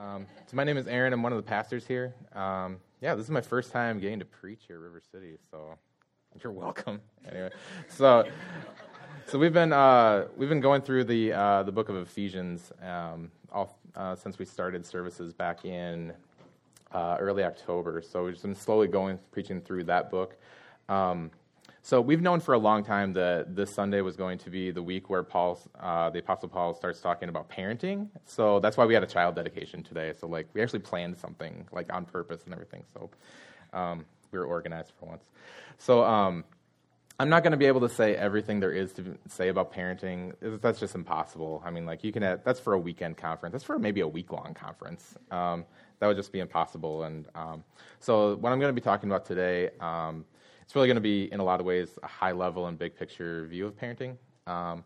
Um, so my name is Aaron. I'm one of the pastors here. Um, yeah, this is my first time getting to preach here at River City, so you're welcome. Anyway, so so we've been uh, we've been going through the uh, the book of Ephesians um, all, uh, since we started services back in uh, early October. So we've been slowly going preaching through that book. Um, so we've known for a long time that this Sunday was going to be the week where Paul, uh, the Apostle Paul, starts talking about parenting. So that's why we had a child dedication today. So like we actually planned something like on purpose and everything. So um, we were organized for once. So um, I'm not going to be able to say everything there is to say about parenting. That's just impossible. I mean, like you can. Have, that's for a weekend conference. That's for maybe a week long conference. Um, that would just be impossible. And um, so what I'm going to be talking about today um, it's really going to be, in a lot of ways, a high level and big picture view of parenting. Um,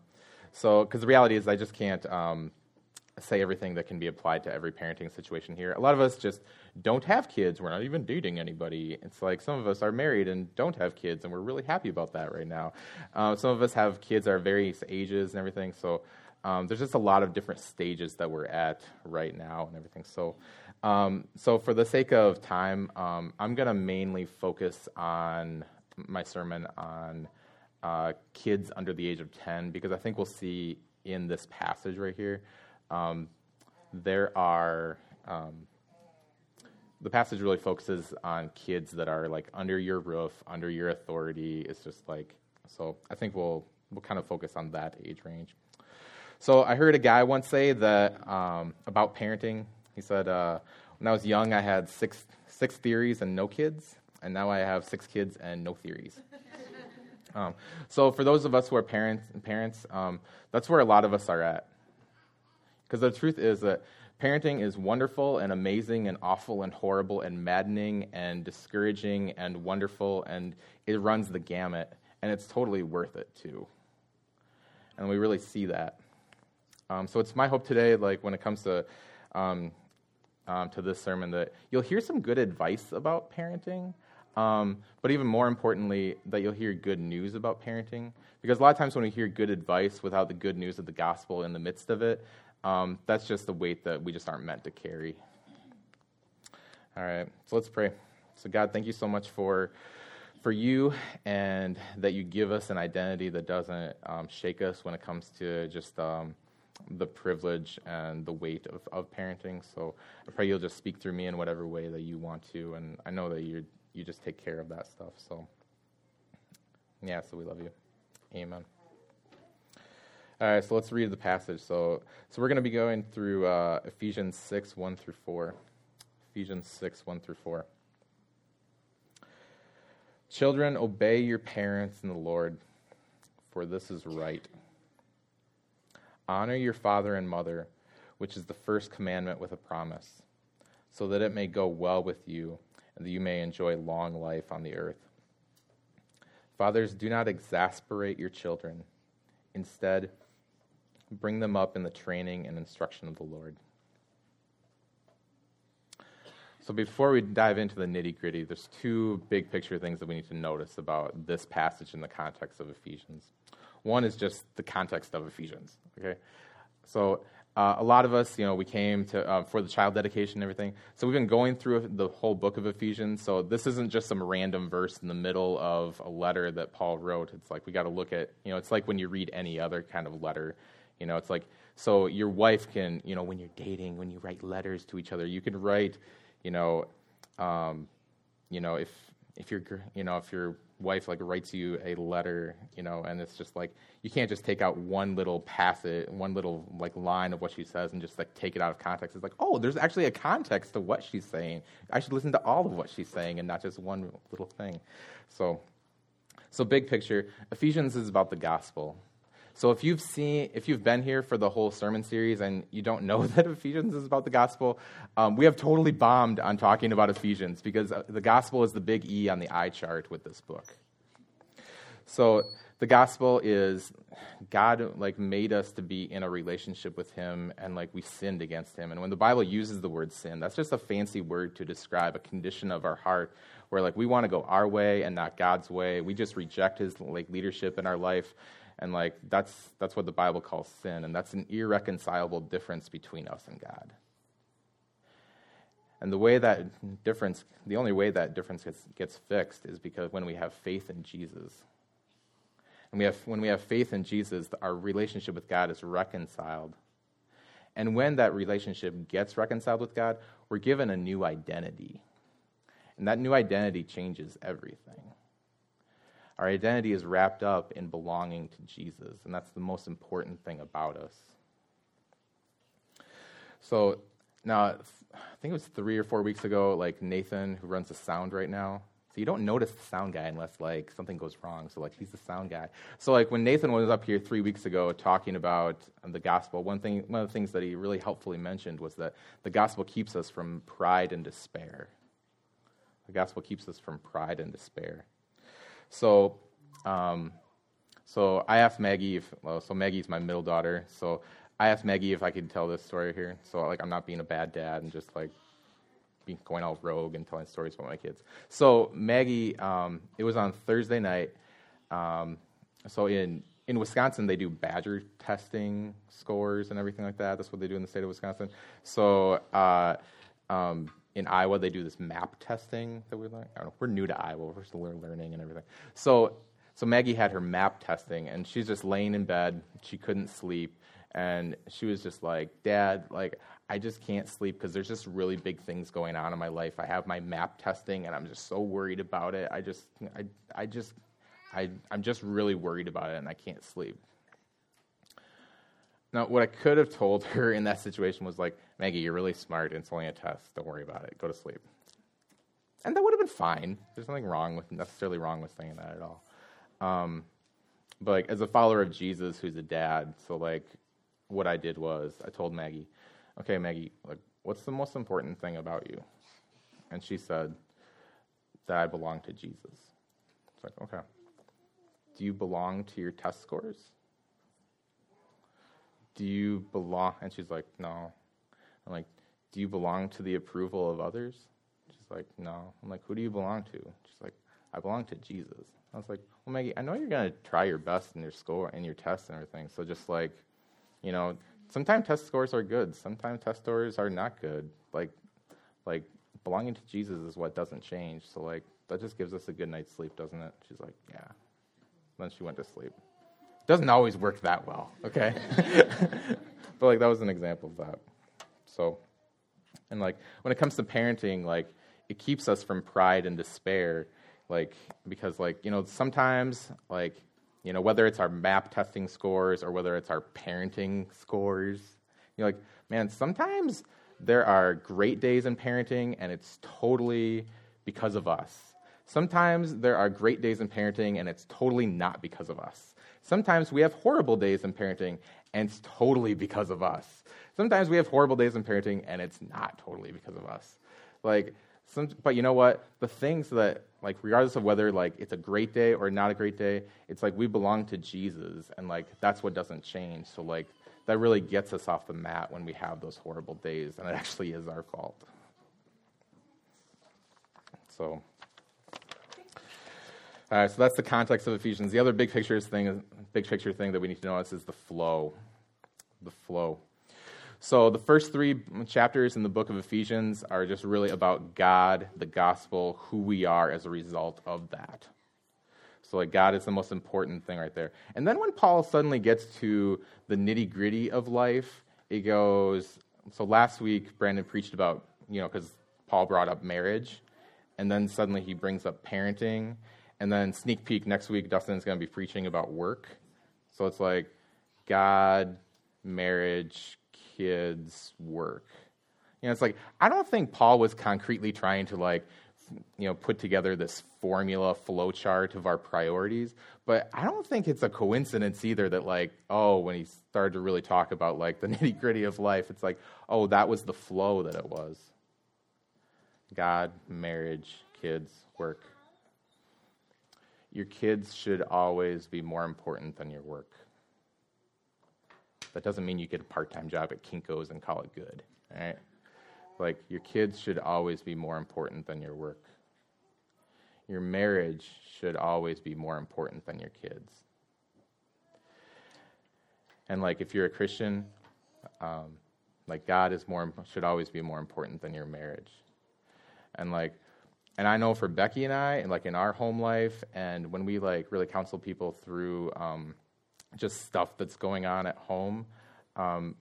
so, because the reality is, I just can't um, say everything that can be applied to every parenting situation here. A lot of us just don't have kids. We're not even dating anybody. It's like some of us are married and don't have kids, and we're really happy about that right now. Uh, some of us have kids at various ages and everything. So, um, there's just a lot of different stages that we're at right now and everything. So, um, so for the sake of time, um, I'm going to mainly focus on my sermon on uh, kids under the age of 10 because I think we'll see in this passage right here, um, there are, um, the passage really focuses on kids that are like under your roof, under your authority. It's just like, so I think we'll, we'll kind of focus on that age range. So I heard a guy once say that um, about parenting. He said, uh, when I was young, I had six, six theories and no kids and now I have six kids and no theories. um, so for those of us who are parents, parents, um, that's where a lot of us are at. Because the truth is that parenting is wonderful and amazing and awful and horrible and maddening and discouraging and wonderful and it runs the gamut and it's totally worth it too. And we really see that. Um, so it's my hope today, like when it comes to um, um, to this sermon, that you'll hear some good advice about parenting, um, but even more importantly, that you'll hear good news about parenting. Because a lot of times when we hear good advice without the good news of the gospel in the midst of it, um, that's just the weight that we just aren't meant to carry. All right, so let's pray. So, God, thank you so much for, for you and that you give us an identity that doesn't um, shake us when it comes to just um, the privilege and the weight of, of parenting. So I pray you'll just speak through me in whatever way that you want to. And I know that you're you just take care of that stuff. So, yeah, so we love you. Amen. All right, so let's read the passage. So, so we're going to be going through uh, Ephesians 6, 1 through 4. Ephesians 6, 1 through 4. Children, obey your parents in the Lord, for this is right. Honor your father and mother, which is the first commandment with a promise, so that it may go well with you and that you may enjoy long life on the earth. Fathers, do not exasperate your children. Instead, bring them up in the training and instruction of the Lord. So, before we dive into the nitty gritty, there's two big picture things that we need to notice about this passage in the context of Ephesians. One is just the context of Ephesians. Okay, so uh, a lot of us, you know, we came to uh, for the child dedication and everything. So we've been going through the whole book of Ephesians. So this isn't just some random verse in the middle of a letter that Paul wrote. It's like we got to look at, you know, it's like when you read any other kind of letter. You know, it's like so your wife can, you know, when you're dating, when you write letters to each other, you can write, you know, um, you know, if if you're, you know, if your wife like writes you a letter, you know, and it's just like you can't just take out one little passage, one little like line of what she says and just like take it out of context. It's like, oh, there's actually a context to what she's saying. I should listen to all of what she's saying and not just one little thing. So, so big picture, Ephesians is about the gospel. So if you've seen, if you've been here for the whole sermon series and you don't know that Ephesians is about the gospel, um, we have totally bombed on talking about Ephesians because uh, the gospel is the big E on the eye chart with this book. So the gospel is God like made us to be in a relationship with Him, and like we sinned against Him. And when the Bible uses the word sin, that's just a fancy word to describe a condition of our heart where like we want to go our way and not God's way. We just reject His like leadership in our life and like that's that's what the bible calls sin and that's an irreconcilable difference between us and god And the way that difference, the only way that difference gets, gets fixed is because when we have faith in Jesus. And we have, when we have faith in Jesus, our relationship with God is reconciled. And when that relationship gets reconciled with God, we're given a new identity. And that new identity changes everything. Our identity is wrapped up in belonging to Jesus, and that's the most important thing about us. So now, I think it was three or four weeks ago, like Nathan, who runs the sound right now. So you don't notice the sound guy unless like something goes wrong. So like he's the sound guy. So like when Nathan was up here three weeks ago talking about the gospel, one thing, one of the things that he really helpfully mentioned was that the gospel keeps us from pride and despair. The gospel keeps us from pride and despair. So, um, so I asked Maggie if, well, so Maggie's my middle daughter. So I asked Maggie if I could tell this story here. So like I'm not being a bad dad and just like being going all rogue and telling stories about my kids. So Maggie, um, it was on Thursday night. Um, so in in Wisconsin, they do badger testing scores and everything like that. That's what they do in the state of Wisconsin. So uh, um, in Iowa, they do this map testing that we learn. I don't know. We're new to Iowa. We're still learning and everything. So so Maggie had her map testing, and she's just laying in bed. She couldn't sleep and she was just like, Dad, like, I just can't sleep because there's just really big things going on in my life. I have my map testing, and I'm just so worried about it. I just, I, I just, I, I'm just really worried about it, and I can't sleep. Now, what I could have told her in that situation was like, Maggie, you're really smart. It's only a test. Don't worry about it. Go to sleep. And that would have been fine. There's nothing wrong with necessarily wrong with saying that at all. Um, but like, as a follower of Jesus, who's a dad, so like what I did was I told Maggie, okay, Maggie, like, what's the most important thing about you? And she said that I belong to Jesus. It's like, okay. Do you belong to your test scores? Do you belong? And she's like, no. I'm like, do you belong to the approval of others? She's like, no. I'm like, who do you belong to? She's like, I belong to Jesus. I was like, well, Maggie, I know you're going to try your best in your score and your tests and everything. So just like, you know, sometimes test scores are good. Sometimes test scores are not good. Like, like belonging to Jesus is what doesn't change. So like that just gives us a good night's sleep, doesn't it? She's like, yeah. Then she went to sleep. Doesn't always work that well, okay? but like that was an example of that. So, and like when it comes to parenting, like it keeps us from pride and despair, like because like you know sometimes like you know, whether it's our map testing scores or whether it's our parenting scores. You're like, man, sometimes there are great days in parenting and it's totally because of us. Sometimes there are great days in parenting and it's totally not because of us. Sometimes we have horrible days in parenting and it's totally because of us. Sometimes we have horrible days in parenting and it's not totally because of us. Like, some, but you know what? The things that, like, regardless of whether, like, it's a great day or not a great day, it's like we belong to Jesus, and, like, that's what doesn't change. So, like, that really gets us off the mat when we have those horrible days, and it actually is our fault. So, all right, so that's the context of Ephesians. The other big picture thing, big picture thing that we need to notice is the flow. The flow. So the first three chapters in the book of Ephesians are just really about God, the gospel, who we are as a result of that. So like God is the most important thing right there. And then when Paul suddenly gets to the nitty gritty of life, it goes. So last week Brandon preached about you know because Paul brought up marriage, and then suddenly he brings up parenting, and then sneak peek next week Dustin's going to be preaching about work. So it's like God, marriage, kids work. You know, it's like I don't think Paul was concretely trying to like you know put together this formula flow chart of our priorities but i don't think it's a coincidence either that like oh when he started to really talk about like the nitty gritty of life it's like oh that was the flow that it was. God marriage kids work. Your kids should always be more important than your work that doesn't mean you get a part time job at Kinko's and call it good. Right? Like, your kids should always be more important than your work. Your marriage should always be more important than your kids. And, like, if you're a Christian, um, like, God is more, should always be more important than your marriage. And like, and I know for Becky and I, and like in our home life, and when we like really counsel people through um, just stuff that's going on at home, um,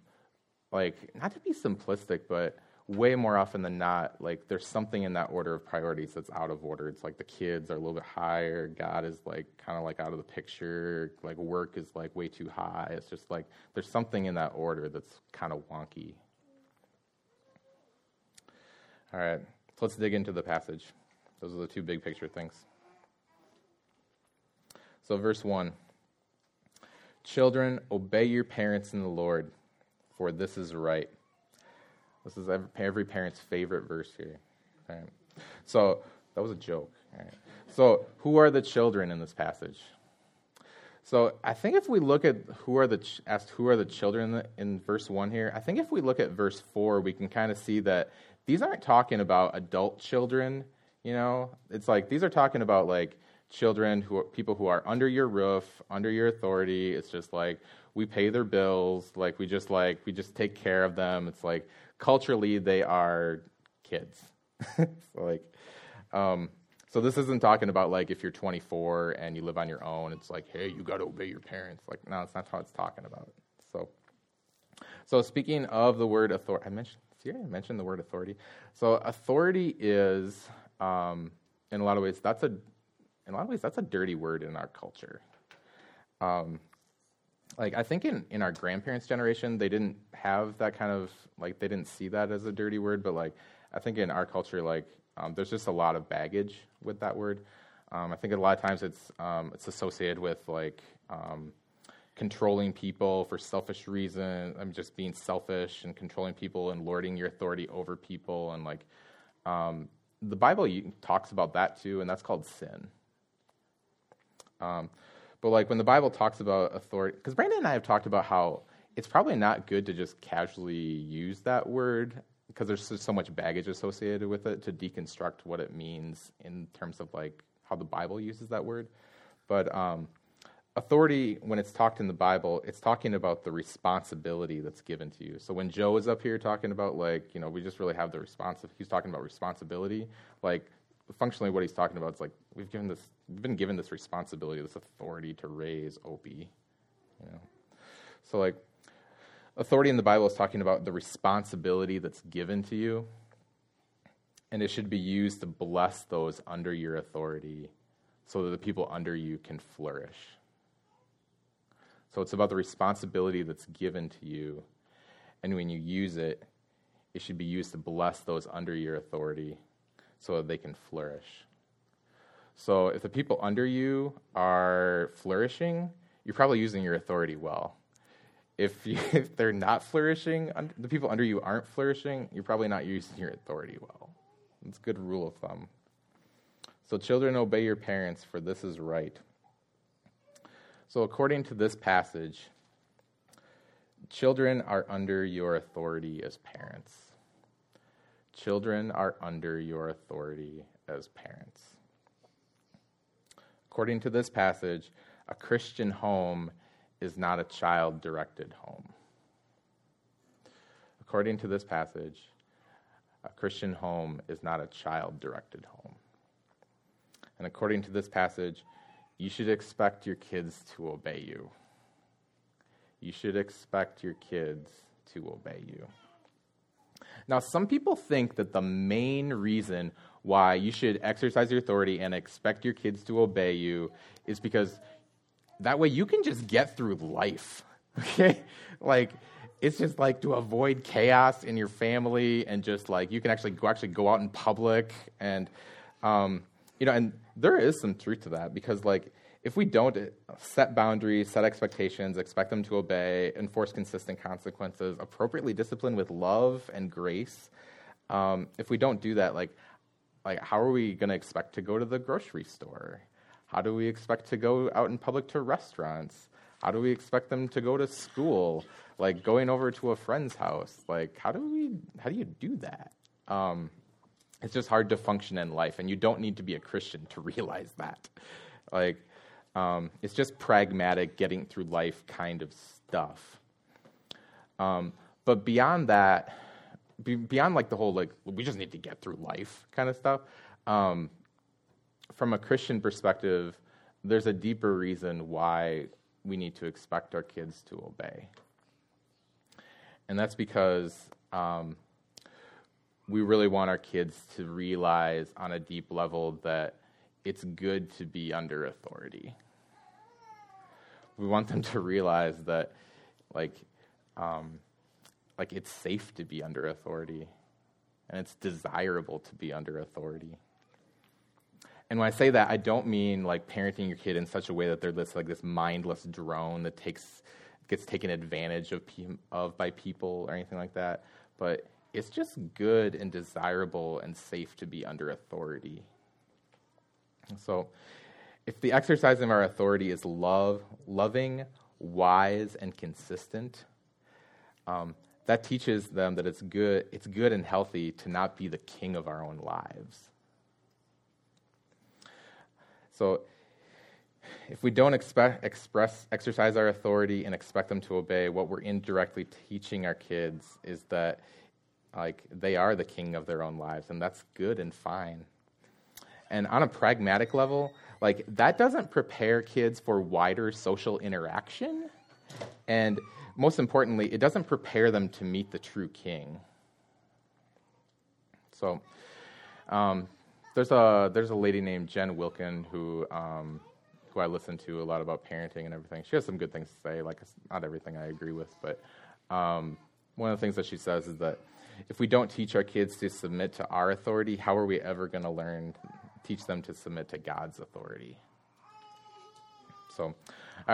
like not to be simplistic, but way more often than not, like there's something in that order of priorities that's out of order. It's like the kids are a little bit higher, God is like kind of like out of the picture, like work is like way too high. It's just like there's something in that order that's kind of wonky. All right, so let's dig into the passage. Those are the two big picture things. So, verse 1 Children, obey your parents in the Lord, for this is right. This is every parent's favorite verse here. Right. So, that was a joke. Right. So, who are the children in this passage? So, I think if we look at who are the ch- asked who are the children in, verse one here, I think if we look at verse four, we can kind of see that these aren't talking about adult children. You know, it's like these are talking about like children who are people who are under your roof, under your authority. It's just like we pay their bills, like we just like we just take care of them. It's like culturally they are kids. so like um, so this isn't talking about like if you're 24 and you live on your own, it's like, hey, you got to obey your parents. Like, no, it's not what it's talking about. So, so speaking of the word authority, I mentioned, see, I mentioned the word authority. So authority is, um, in a lot of ways, that's a in a lot of ways, that's a dirty word in our culture. Um, like I think in, in our grandparents' generation, they didn't have that kind of like they didn't see that as a dirty word, but like I think in our culture, like um, there's just a lot of baggage with that word. Um, I think a lot of times it's um, it's associated with like um, controlling people for selfish reasons. I'm just being selfish and controlling people and lording your authority over people, and like um, the Bible talks about that too, and that's called sin. Um, but like when the Bible talks about authority, because Brandon and I have talked about how it's probably not good to just casually use that word because there's so much baggage associated with it to deconstruct what it means in terms of like how the Bible uses that word. But um, authority, when it's talked in the Bible, it's talking about the responsibility that's given to you. So when Joe is up here talking about like, you know, we just really have the responsive. He's talking about responsibility. Like functionally what he's talking about is like we've given this we've been given this responsibility, this authority to raise Opie. You know. So like authority in the Bible is talking about the responsibility that's given to you. And it should be used to bless those under your authority so that the people under you can flourish. So it's about the responsibility that's given to you. And when you use it, it should be used to bless those under your authority so that they can flourish. So if the people under you are flourishing, you're probably using your authority well. If, you, if they're not flourishing, the people under you aren't flourishing, you're probably not using your authority well. It's a good rule of thumb. So, children, obey your parents, for this is right. So, according to this passage, children are under your authority as parents. Children are under your authority as parents. According to this passage, a Christian home is not a child directed home. According to this passage, a Christian home is not a child directed home. And according to this passage, you should expect your kids to obey you. You should expect your kids to obey you. Now, some people think that the main reason why you should exercise your authority and expect your kids to obey you is because that way you can just get through life. Okay? Like, it's just like to avoid chaos in your family and just like you can actually go actually go out in public and um, you know and there is some truth to that because like if we don't set boundaries, set expectations, expect them to obey, enforce consistent consequences, appropriately discipline with love and grace, um, if we don't do that, like, like how are we going to expect to go to the grocery store? How do we expect to go out in public to restaurants? How do we expect them to go to school? Like going over to a friend's house? Like how do we? How do you do that? Um, it's just hard to function in life, and you don't need to be a Christian to realize that. Like um, it's just pragmatic, getting through life kind of stuff. Um, but beyond that, beyond like the whole like we just need to get through life kind of stuff. Um, from a Christian perspective, there's a deeper reason why we need to expect our kids to obey, and that's because um, we really want our kids to realize on a deep level that it's good to be under authority. We want them to realize that, like, um, like it's safe to be under authority, and it's desirable to be under authority. And when I say that, I don't mean like parenting your kid in such a way that they're this like this mindless drone that takes gets taken advantage of, of by people or anything like that. But it's just good and desirable and safe to be under authority. So, if the exercise of our authority is love, loving, wise, and consistent, um, that teaches them that it's good, it's good and healthy to not be the king of our own lives. So, if we don't expect, express, exercise our authority and expect them to obey, what we're indirectly teaching our kids is that like they are the king of their own lives, and that's good and fine. And on a pragmatic level, like that doesn't prepare kids for wider social interaction. And most importantly, it doesn't prepare them to meet the true king. So, um, there's a there's a lady named Jen Wilkin who um, who I listen to a lot about parenting and everything. She has some good things to say. Like not everything I agree with, but um, one of the things that she says is that if we don't teach our kids to submit to our authority, how are we ever going to learn teach them to submit to God's authority? So, all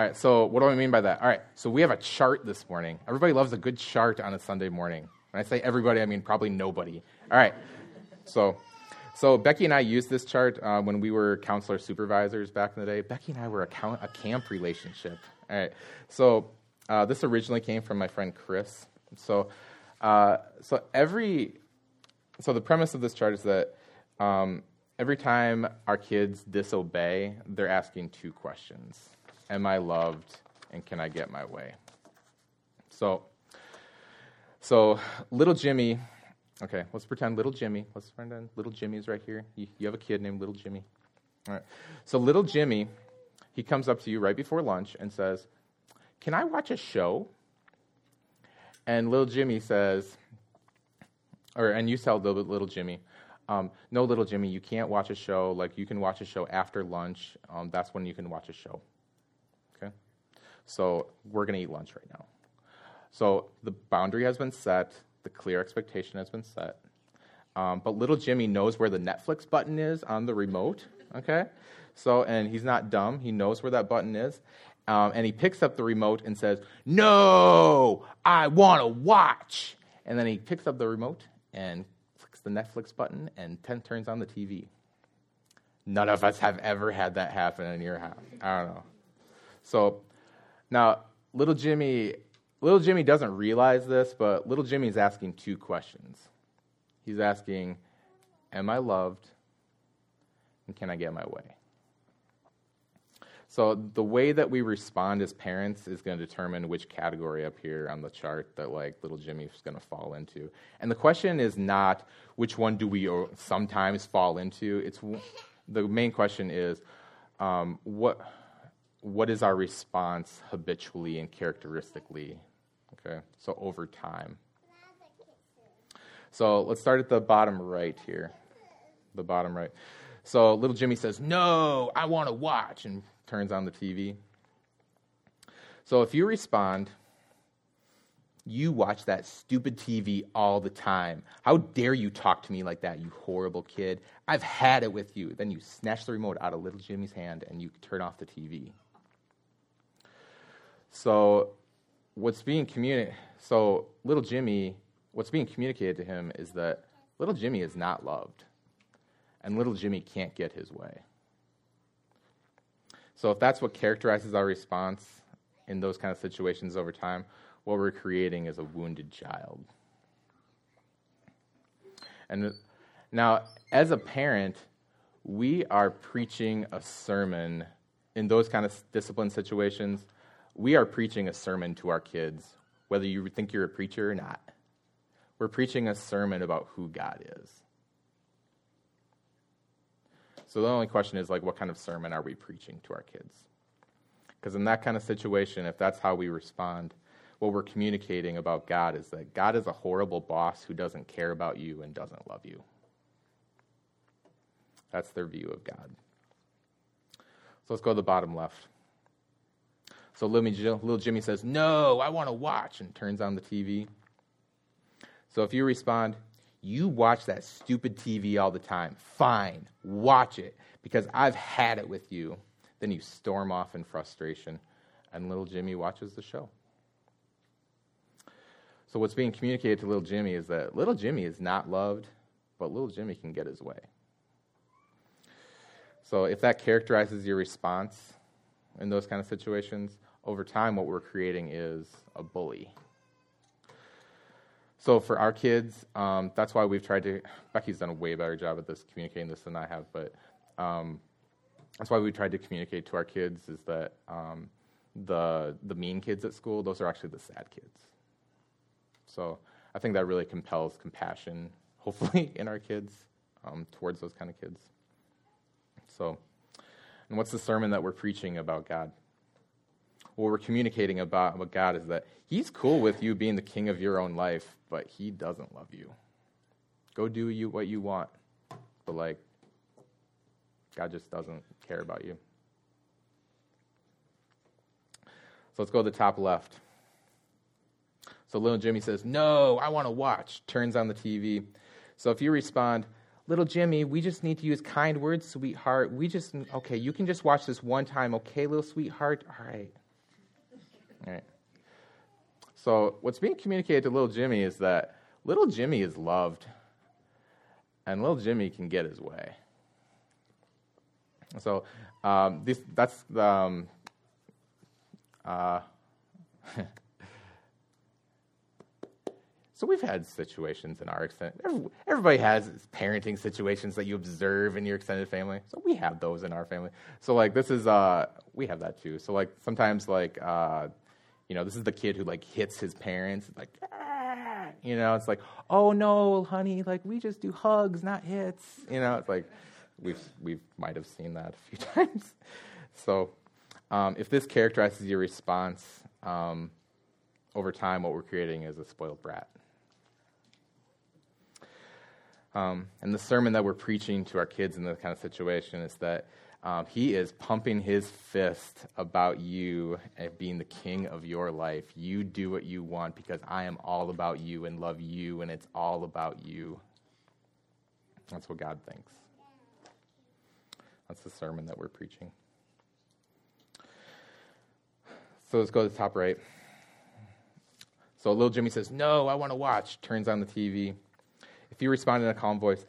right. So, what do I mean by that? All right. So, we have a chart this morning. Everybody loves a good chart on a Sunday morning. When I say everybody, I mean probably nobody. All right. So, so Becky and I used this chart uh, when we were counselor supervisors back in the day. Becky and I were a, count, a camp relationship. All right. So uh, this originally came from my friend Chris. So, uh, so every, so the premise of this chart is that um, every time our kids disobey, they're asking two questions: Am I loved, and can I get my way? So, so little Jimmy Okay, let's pretend little Jimmy. Let's pretend little Jimmy's right here. You, you have a kid named little Jimmy. All right. So little Jimmy, he comes up to you right before lunch and says, "Can I watch a show?" And little Jimmy says, or and you tell little, little Jimmy, um, "No, little Jimmy, you can't watch a show. Like you can watch a show after lunch. Um, that's when you can watch a show." Okay. So we're gonna eat lunch right now. So the boundary has been set the clear expectation has been set. Um, but little Jimmy knows where the Netflix button is on the remote, okay? So, and he's not dumb. He knows where that button is. Um, and he picks up the remote and says, No, I want to watch. And then he picks up the remote and the Netflix button and ten, turns on the TV. None of us have ever had that happen in your house. I don't know. So now, little Jimmy Little Jimmy doesn't realize this, but little Jimmy is asking two questions. He's asking, Am I loved? And can I get my way? So, the way that we respond as parents is going to determine which category up here on the chart that like little Jimmy is going to fall into. And the question is not which one do we sometimes fall into. It's the main question is um, what what is our response habitually and characteristically Okay, so over time. So let's start at the bottom right here. The bottom right. So little Jimmy says, No, I want to watch, and turns on the TV. So if you respond, you watch that stupid TV all the time. How dare you talk to me like that, you horrible kid? I've had it with you. Then you snatch the remote out of little Jimmy's hand and you turn off the TV. So what's being communicated, so little Jimmy, what's being communicated to him is that little Jimmy is not loved, and little Jimmy can't get his way. So if that's what characterizes our response in those kind of situations over time, what we're creating is a wounded child. And now, as a parent, we are preaching a sermon in those kind of discipline situations we are preaching a sermon to our kids, whether you think you're a preacher or not. we're preaching a sermon about who God is. So the only question is like what kind of sermon are we preaching to our kids? Because in that kind of situation, if that's how we respond, what we're communicating about God is that God is a horrible boss who doesn't care about you and doesn't love you. That's their view of God. So let's go to the bottom left. So little Jimmy says, No, I want to watch, and turns on the TV. So if you respond, You watch that stupid TV all the time. Fine, watch it, because I've had it with you. Then you storm off in frustration, and little Jimmy watches the show. So, what's being communicated to little Jimmy is that little Jimmy is not loved, but little Jimmy can get his way. So, if that characterizes your response in those kind of situations, over time, what we're creating is a bully. So, for our kids, um, that's why we've tried to. Becky's done a way better job at this, communicating this than I have, but um, that's why we tried to communicate to our kids is that um, the the mean kids at school, those are actually the sad kids. So I think that really compels compassion, hopefully, in our kids um, towards those kind of kids. So, and what's the sermon that we're preaching about God? What we're communicating about, about God is that He's cool with you being the king of your own life, but He doesn't love you. Go do you what you want, but like, God just doesn't care about you. So let's go to the top left. So little Jimmy says, No, I want to watch. Turns on the TV. So if you respond, Little Jimmy, we just need to use kind words, sweetheart. We just, okay, you can just watch this one time, okay, little sweetheart? All right. All right. So what's being communicated to little Jimmy is that little Jimmy is loved, and little Jimmy can get his way. So um, this, that's the. Um, uh, So we've had situations in our extended. Everybody has parenting situations that you observe in your extended family. So we have those in our family. So like this is uh we have that too. So like sometimes like uh you know this is the kid who like hits his parents like ah! you know it's like oh no honey like we just do hugs not hits you know it's like we've we might have seen that a few times. So um, if this characterizes your response um, over time, what we're creating is a spoiled brat. Um, and the sermon that we're preaching to our kids in this kind of situation is that um, he is pumping his fist about you and being the king of your life. You do what you want because I am all about you and love you, and it's all about you. That's what God thinks. That's the sermon that we're preaching. So let's go to the top right. So little Jimmy says, No, I want to watch. Turns on the TV. If you respond in a calm voice,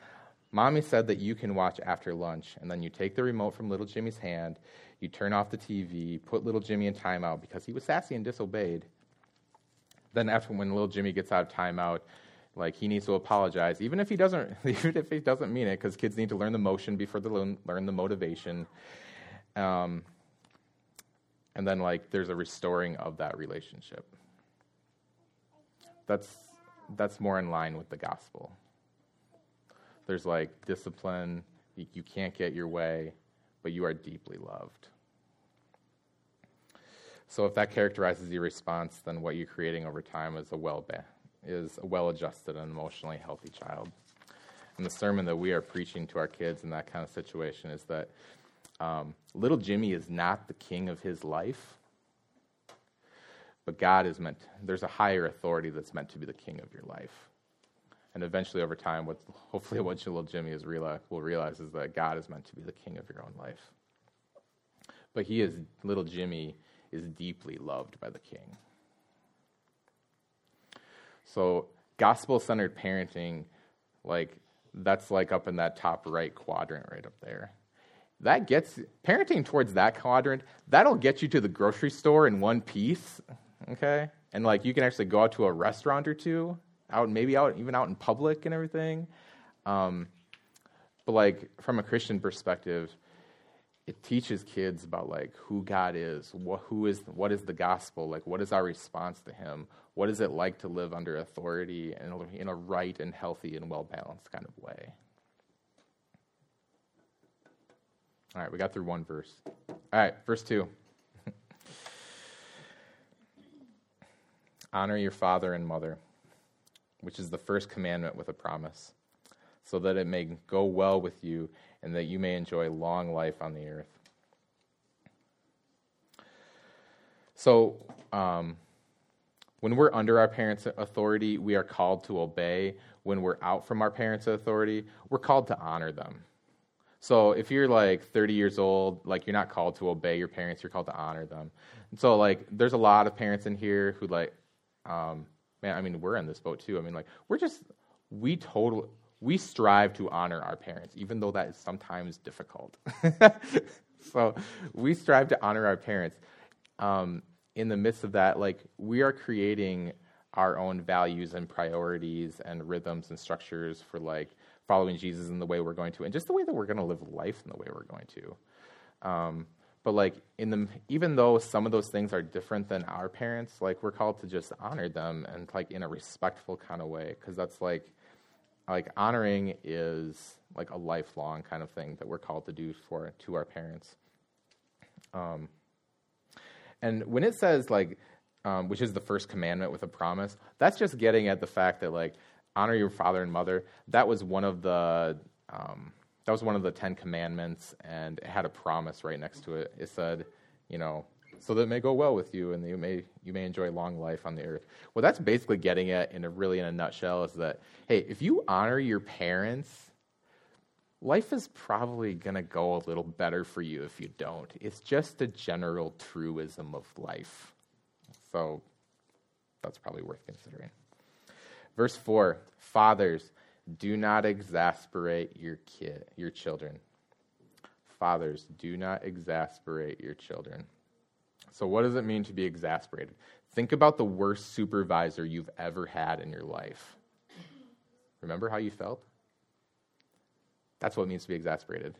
Mommy said that you can watch after lunch, and then you take the remote from little Jimmy's hand, you turn off the TV, put little Jimmy in timeout because he was sassy and disobeyed. Then after when little Jimmy gets out of timeout, like he needs to apologize, even if he doesn't, even if he doesn't mean it, because kids need to learn the motion before they learn, learn the motivation. Um, and then like there's a restoring of that relationship. That's that's more in line with the gospel. There's like discipline, you, can't get your way, but you are deeply loved. So if that characterizes your response, then what you're creating over time is a well is a well-adjusted and emotionally healthy child. And the sermon that we are preaching to our kids in that kind of situation is that um, little Jimmy is not the king of his life, but God is meant. There's a higher authority that's meant to be the king of your life. And eventually, over time, what hopefully what little Jimmy is realize, will realize is that God is meant to be the king of your own life. But he is little Jimmy is deeply loved by the king. So gospel-centered parenting, like that's like up in that top right quadrant right up there. That gets parenting towards that quadrant, that'll get you to the grocery store in one piece, okay? And like you can actually go out to a restaurant or two out maybe out even out in public and everything. Um, but like from a Christian perspective, it teaches kids about like who God is, what, who is, what is the gospel, like what is our response to Him, what is it like to live under authority and in a right and healthy and well balanced kind of way. All right, we got through one verse. All right, verse two. Honor your father and mother, which is the first commandment with a promise, so that it may go well with you and that you may enjoy long life on the earth. So, um, when we're under our parents' authority, we are called to obey. When we're out from our parents' authority, we're called to honor them. So if you're like 30 years old, like you're not called to obey your parents, you're called to honor them. And so like there's a lot of parents in here who like, um, man, I mean we're in this boat too. I mean like we're just we totally we strive to honor our parents, even though that is sometimes difficult. so we strive to honor our parents. Um, in the midst of that, like we are creating our own values and priorities and rhythms and structures for like following Jesus in the way we're going to, and just the way that we're going to live life in the way we're going to. Um, but like in the, even though some of those things are different than our parents, like we're called to just honor them and like in a respectful kind of way, because that's like, like honoring is like a lifelong kind of thing that we're called to do for to our parents. Um, and when it says like, um, which is the first commandment with a promise, that's just getting at the fact that like honor your father and mother. That was one of the um, that was one of the Ten Commandments, and it had a promise right next to it. It said, you know, so that it may go well with you, and you may you may enjoy long life on the earth. Well, that's basically getting at in a really in a nutshell is that hey, if you honor your parents, life is probably to go a little better for you if you don't. It's just a general truism of life. So that's probably worth considering. Verse 4 Fathers, do not exasperate your kid, your children. Fathers, do not exasperate your children. So, what does it mean to be exasperated? Think about the worst supervisor you've ever had in your life. Remember how you felt? That's what it means to be exasperated.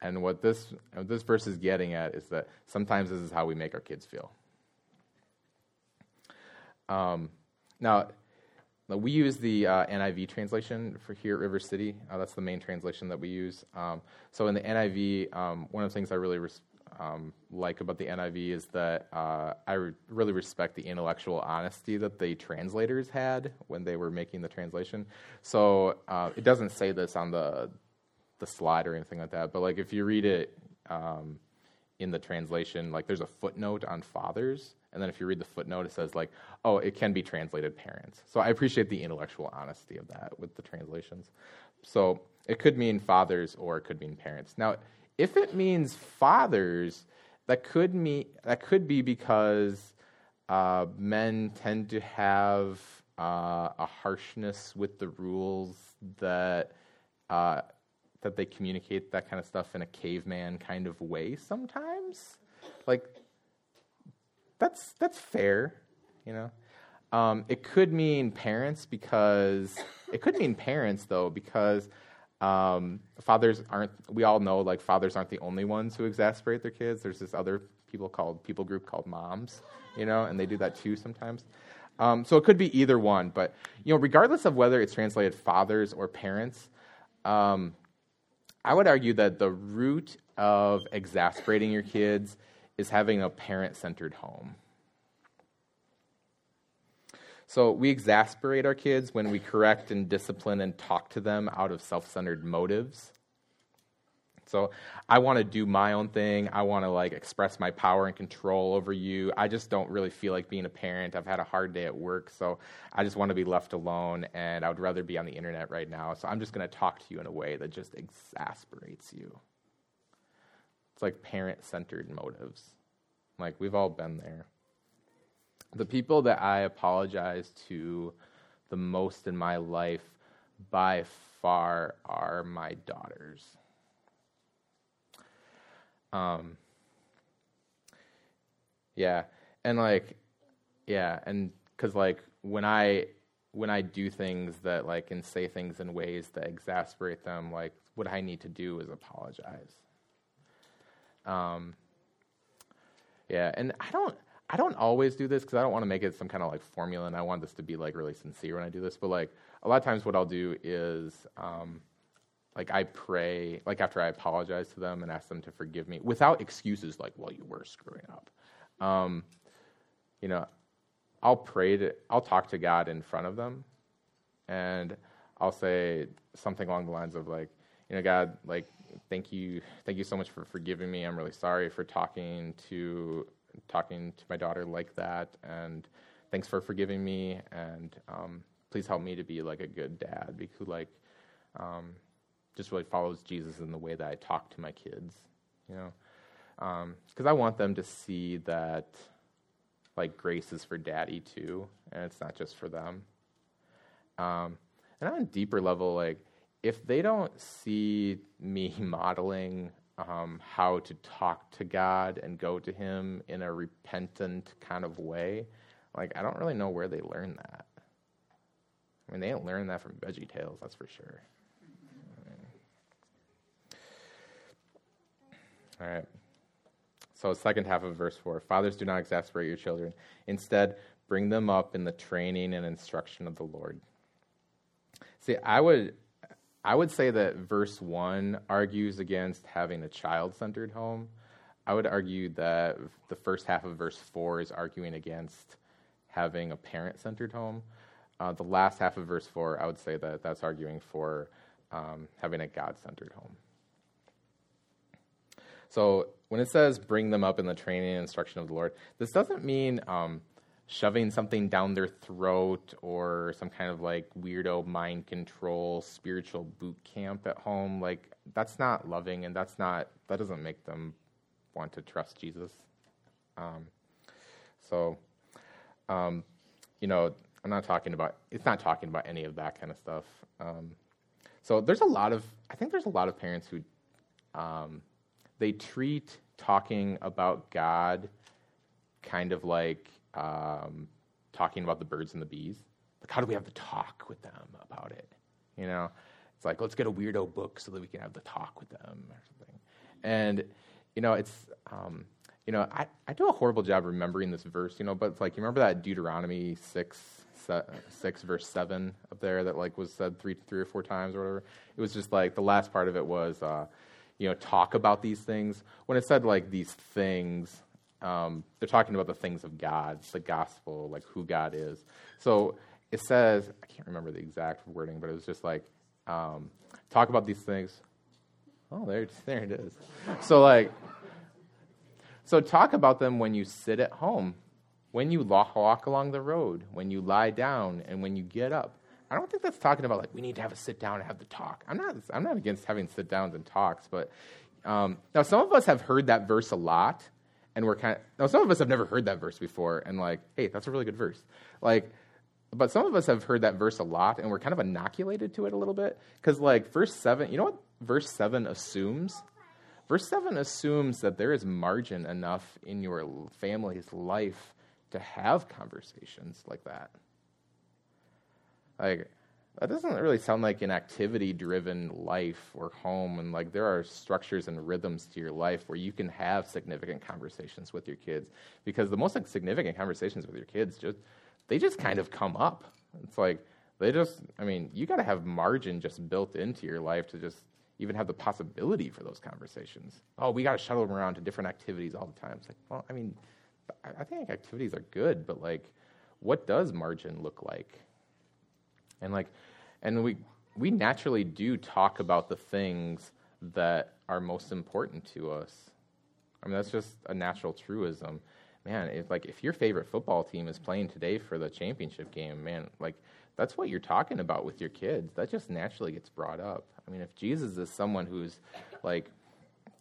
And what this, what this verse is getting at is that sometimes this is how we make our kids feel. Um, now, we use the uh, NIV translation for here at River City. Uh, that's the main translation that we use. Um, so in the NIV, um, one of the things I really res- um, like about the NIV is that uh, I re- really respect the intellectual honesty that the translators had when they were making the translation. So uh, it doesn't say this on the the slide or anything like that, but like if you read it um, in the translation, like there's a footnote on fathers, and then if you read the footnote, it says like, oh, it can be translated parents. So I appreciate the intellectual honesty of that with the translations. So it could mean fathers or it could mean parents. Now, if it means fathers, that could mean that could be because uh, men tend to have uh, a harshness with the rules that uh, that they communicate that kind of stuff in a caveman kind of way sometimes. Like that's that's fair, you know. Um, it could mean parents because it could mean parents though because um, fathers aren't. We all know like fathers aren't the only ones who exasperate their kids. There's this other people called people group called moms, you know, and they do that too sometimes. Um, so it could be either one, but you know, regardless of whether it's translated fathers or parents, um, I would argue that the root of exasperating your kids is having a parent centered home. So we exasperate our kids when we correct and discipline and talk to them out of self centered motives. So I want to do my own thing. I want to like express my power and control over you. I just don't really feel like being a parent. I've had a hard day at work, so I just want to be left alone and I would rather be on the internet right now. So I'm just going to talk to you in a way that just exasperates you. It's like parent-centered motives. Like we've all been there. The people that I apologize to the most in my life by far are my daughters. Um, yeah, and like, yeah, and because like when I when I do things that like and say things in ways that exasperate them, like what I need to do is apologize. Um, yeah, and I don't I don't always do this because I don't want to make it some kind of like formula, and I want this to be like really sincere when I do this. But like a lot of times, what I'll do is um, like I pray, like after I apologize to them and ask them to forgive me without excuses, like "well, you were screwing up." Um, you know, I'll pray to, I'll talk to God in front of them, and I'll say something along the lines of like, you know, God, like, thank you, thank you so much for forgiving me. I'm really sorry for talking to talking to my daughter like that, and thanks for forgiving me, and um, please help me to be like a good dad, because like um, just really follows Jesus in the way that I talk to my kids, you know, because um, I want them to see that like grace is for daddy too, and it's not just for them. Um, and on a deeper level, like if they don't see me modeling um, how to talk to God and go to Him in a repentant kind of way, like I don't really know where they learn that. I mean, they didn't learn that from Veggie Tales, that's for sure. All right. So, second half of verse 4 Fathers, do not exasperate your children. Instead, bring them up in the training and instruction of the Lord. See, I would. I would say that verse 1 argues against having a child centered home. I would argue that the first half of verse 4 is arguing against having a parent centered home. Uh, the last half of verse 4, I would say that that's arguing for um, having a God centered home. So when it says bring them up in the training and instruction of the Lord, this doesn't mean um, shoving something down their throat or some kind of like weirdo mind control spiritual boot camp at home. Like that's not loving, and that's not that doesn't make them want to trust Jesus. Um, so, um, you know, I'm not talking about. It's not talking about any of that kind of stuff. Um, so there's a lot of. I think there's a lot of parents who um, they treat talking about God kind of like um, talking about the birds and the bees. Like, how do we have the talk with them about it? You know, it's like let's get a weirdo book so that we can have the talk with them or something. And you know, it's um, you know, I, I do a horrible job remembering this verse, you know, but it's like you remember that Deuteronomy six six verse seven up there that like was said three three or four times or whatever. It was just like the last part of it was. Uh, you know, talk about these things. When it said like these things, um, they're talking about the things of God, the gospel, like who God is. So it says, I can't remember the exact wording, but it was just like, um, talk about these things. Oh, there, there it is. So like, so talk about them when you sit at home, when you walk along the road, when you lie down, and when you get up. I don't think that's talking about like we need to have a sit down and have the talk. I'm not. I'm not against having sit downs and talks, but um, now some of us have heard that verse a lot, and we're kind of now some of us have never heard that verse before, and like, hey, that's a really good verse. Like, but some of us have heard that verse a lot, and we're kind of inoculated to it a little bit because like verse seven. You know what verse seven assumes? Verse seven assumes that there is margin enough in your family's life to have conversations like that. Like, that doesn't really sound like an activity driven life or home. And like, there are structures and rhythms to your life where you can have significant conversations with your kids. Because the most significant conversations with your kids just, they just kind of come up. It's like, they just, I mean, you got to have margin just built into your life to just even have the possibility for those conversations. Oh, we got to shuttle them around to different activities all the time. It's like, well, I mean, I think activities are good, but like, what does margin look like? And like, and we we naturally do talk about the things that are most important to us. I mean, that's just a natural truism. Man, if like if your favorite football team is playing today for the championship game, man, like that's what you're talking about with your kids. That just naturally gets brought up. I mean, if Jesus is someone who's like,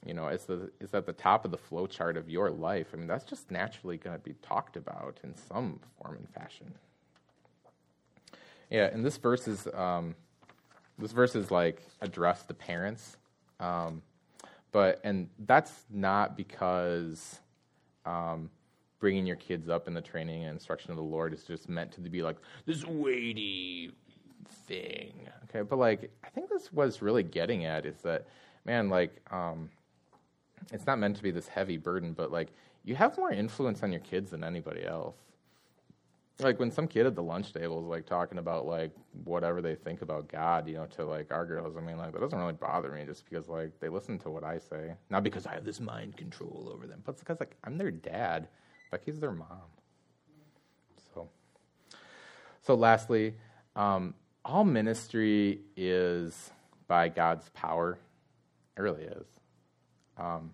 you know, is the is at the top of the flow chart of your life, I mean, that's just naturally going to be talked about in some form and fashion. Yeah, and this verse is um, this verse is like addressed to parents, um, but and that's not because um, bringing your kids up in the training and instruction of the Lord is just meant to be like this weighty thing. Okay, but like I think this was really getting at is that man, like um, it's not meant to be this heavy burden, but like you have more influence on your kids than anybody else. Like when some kid at the lunch table is like talking about like whatever they think about God, you know, to like our girls. I mean, like that doesn't really bother me just because like they listen to what I say, not because I have this mind control over them, but because like I'm their dad, Becky's their mom. So, so lastly, um, all ministry is by God's power. It really is. Um,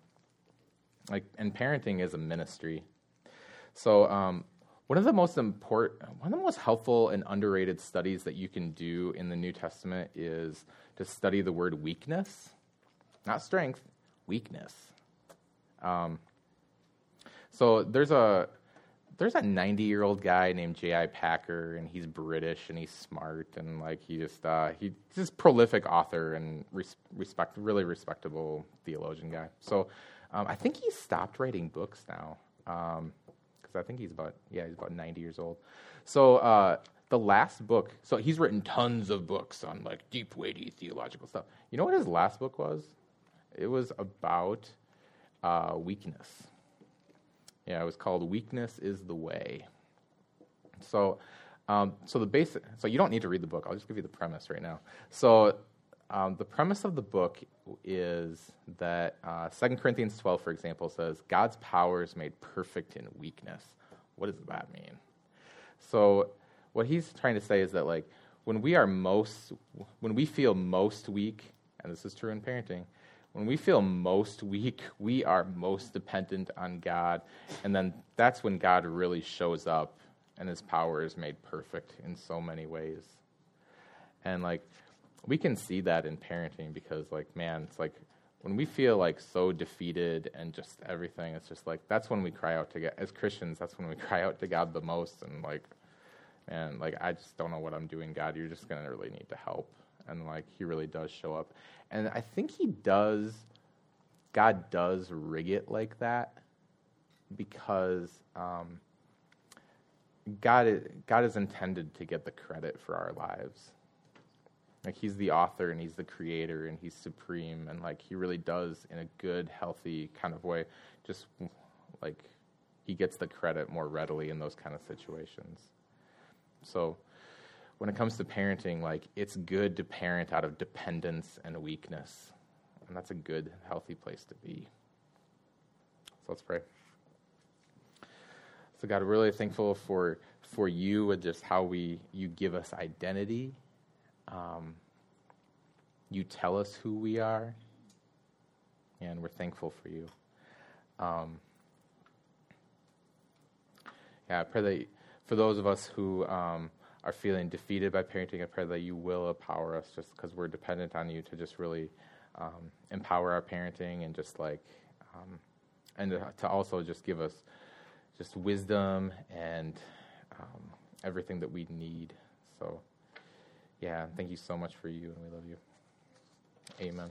like, and parenting is a ministry. So, um, one of the most important, one of the most helpful and underrated studies that you can do in the New Testament is to study the word weakness, not strength, weakness. Um, so there's a there's a 90 year old guy named J.I. Packer, and he's British and he's smart and like he just uh, he's this prolific author and res- respect really respectable theologian guy. So um, I think he stopped writing books now because I think he's about yeah he's about 90 years old. So uh, the last book, so he's written tons of books on like deep weighty theological stuff. You know what his last book was? It was about uh, weakness yeah, it was called Weakness is the Way. So, um, so the basic, so you don't need to read the book. I'll just give you the premise right now. So, um, the premise of the book is that uh, 2 Corinthians 12, for example, says God's power is made perfect in weakness. What does that mean? So, what he's trying to say is that like when we are most, when we feel most weak, and this is true in parenting, when we feel most weak, we are most dependent on God. And then that's when God really shows up and his power is made perfect in so many ways. And like, we can see that in parenting because, like, man, it's like when we feel like so defeated and just everything, it's just like that's when we cry out to God. As Christians, that's when we cry out to God the most. And like, and like, I just don't know what I'm doing, God. You're just to really need to help and like he really does show up. And I think he does God does rig it like that because um, God God is intended to get the credit for our lives. Like he's the author and he's the creator and he's supreme and like he really does in a good, healthy kind of way. Just like he gets the credit more readily in those kind of situations. So when it comes to parenting, like it's good to parent out of dependence and weakness. And that's a good, healthy place to be. So let's pray. So God, really thankful for for you and just how we you give us identity. Um, you tell us who we are, and we're thankful for you. Um, yeah, I pray that for those of us who um, are feeling defeated by parenting, I pray that you will empower us just because we're dependent on you to just really um, empower our parenting and just like, um, and to also just give us just wisdom and um, everything that we need. So, yeah, thank you so much for you, and we love you. Amen.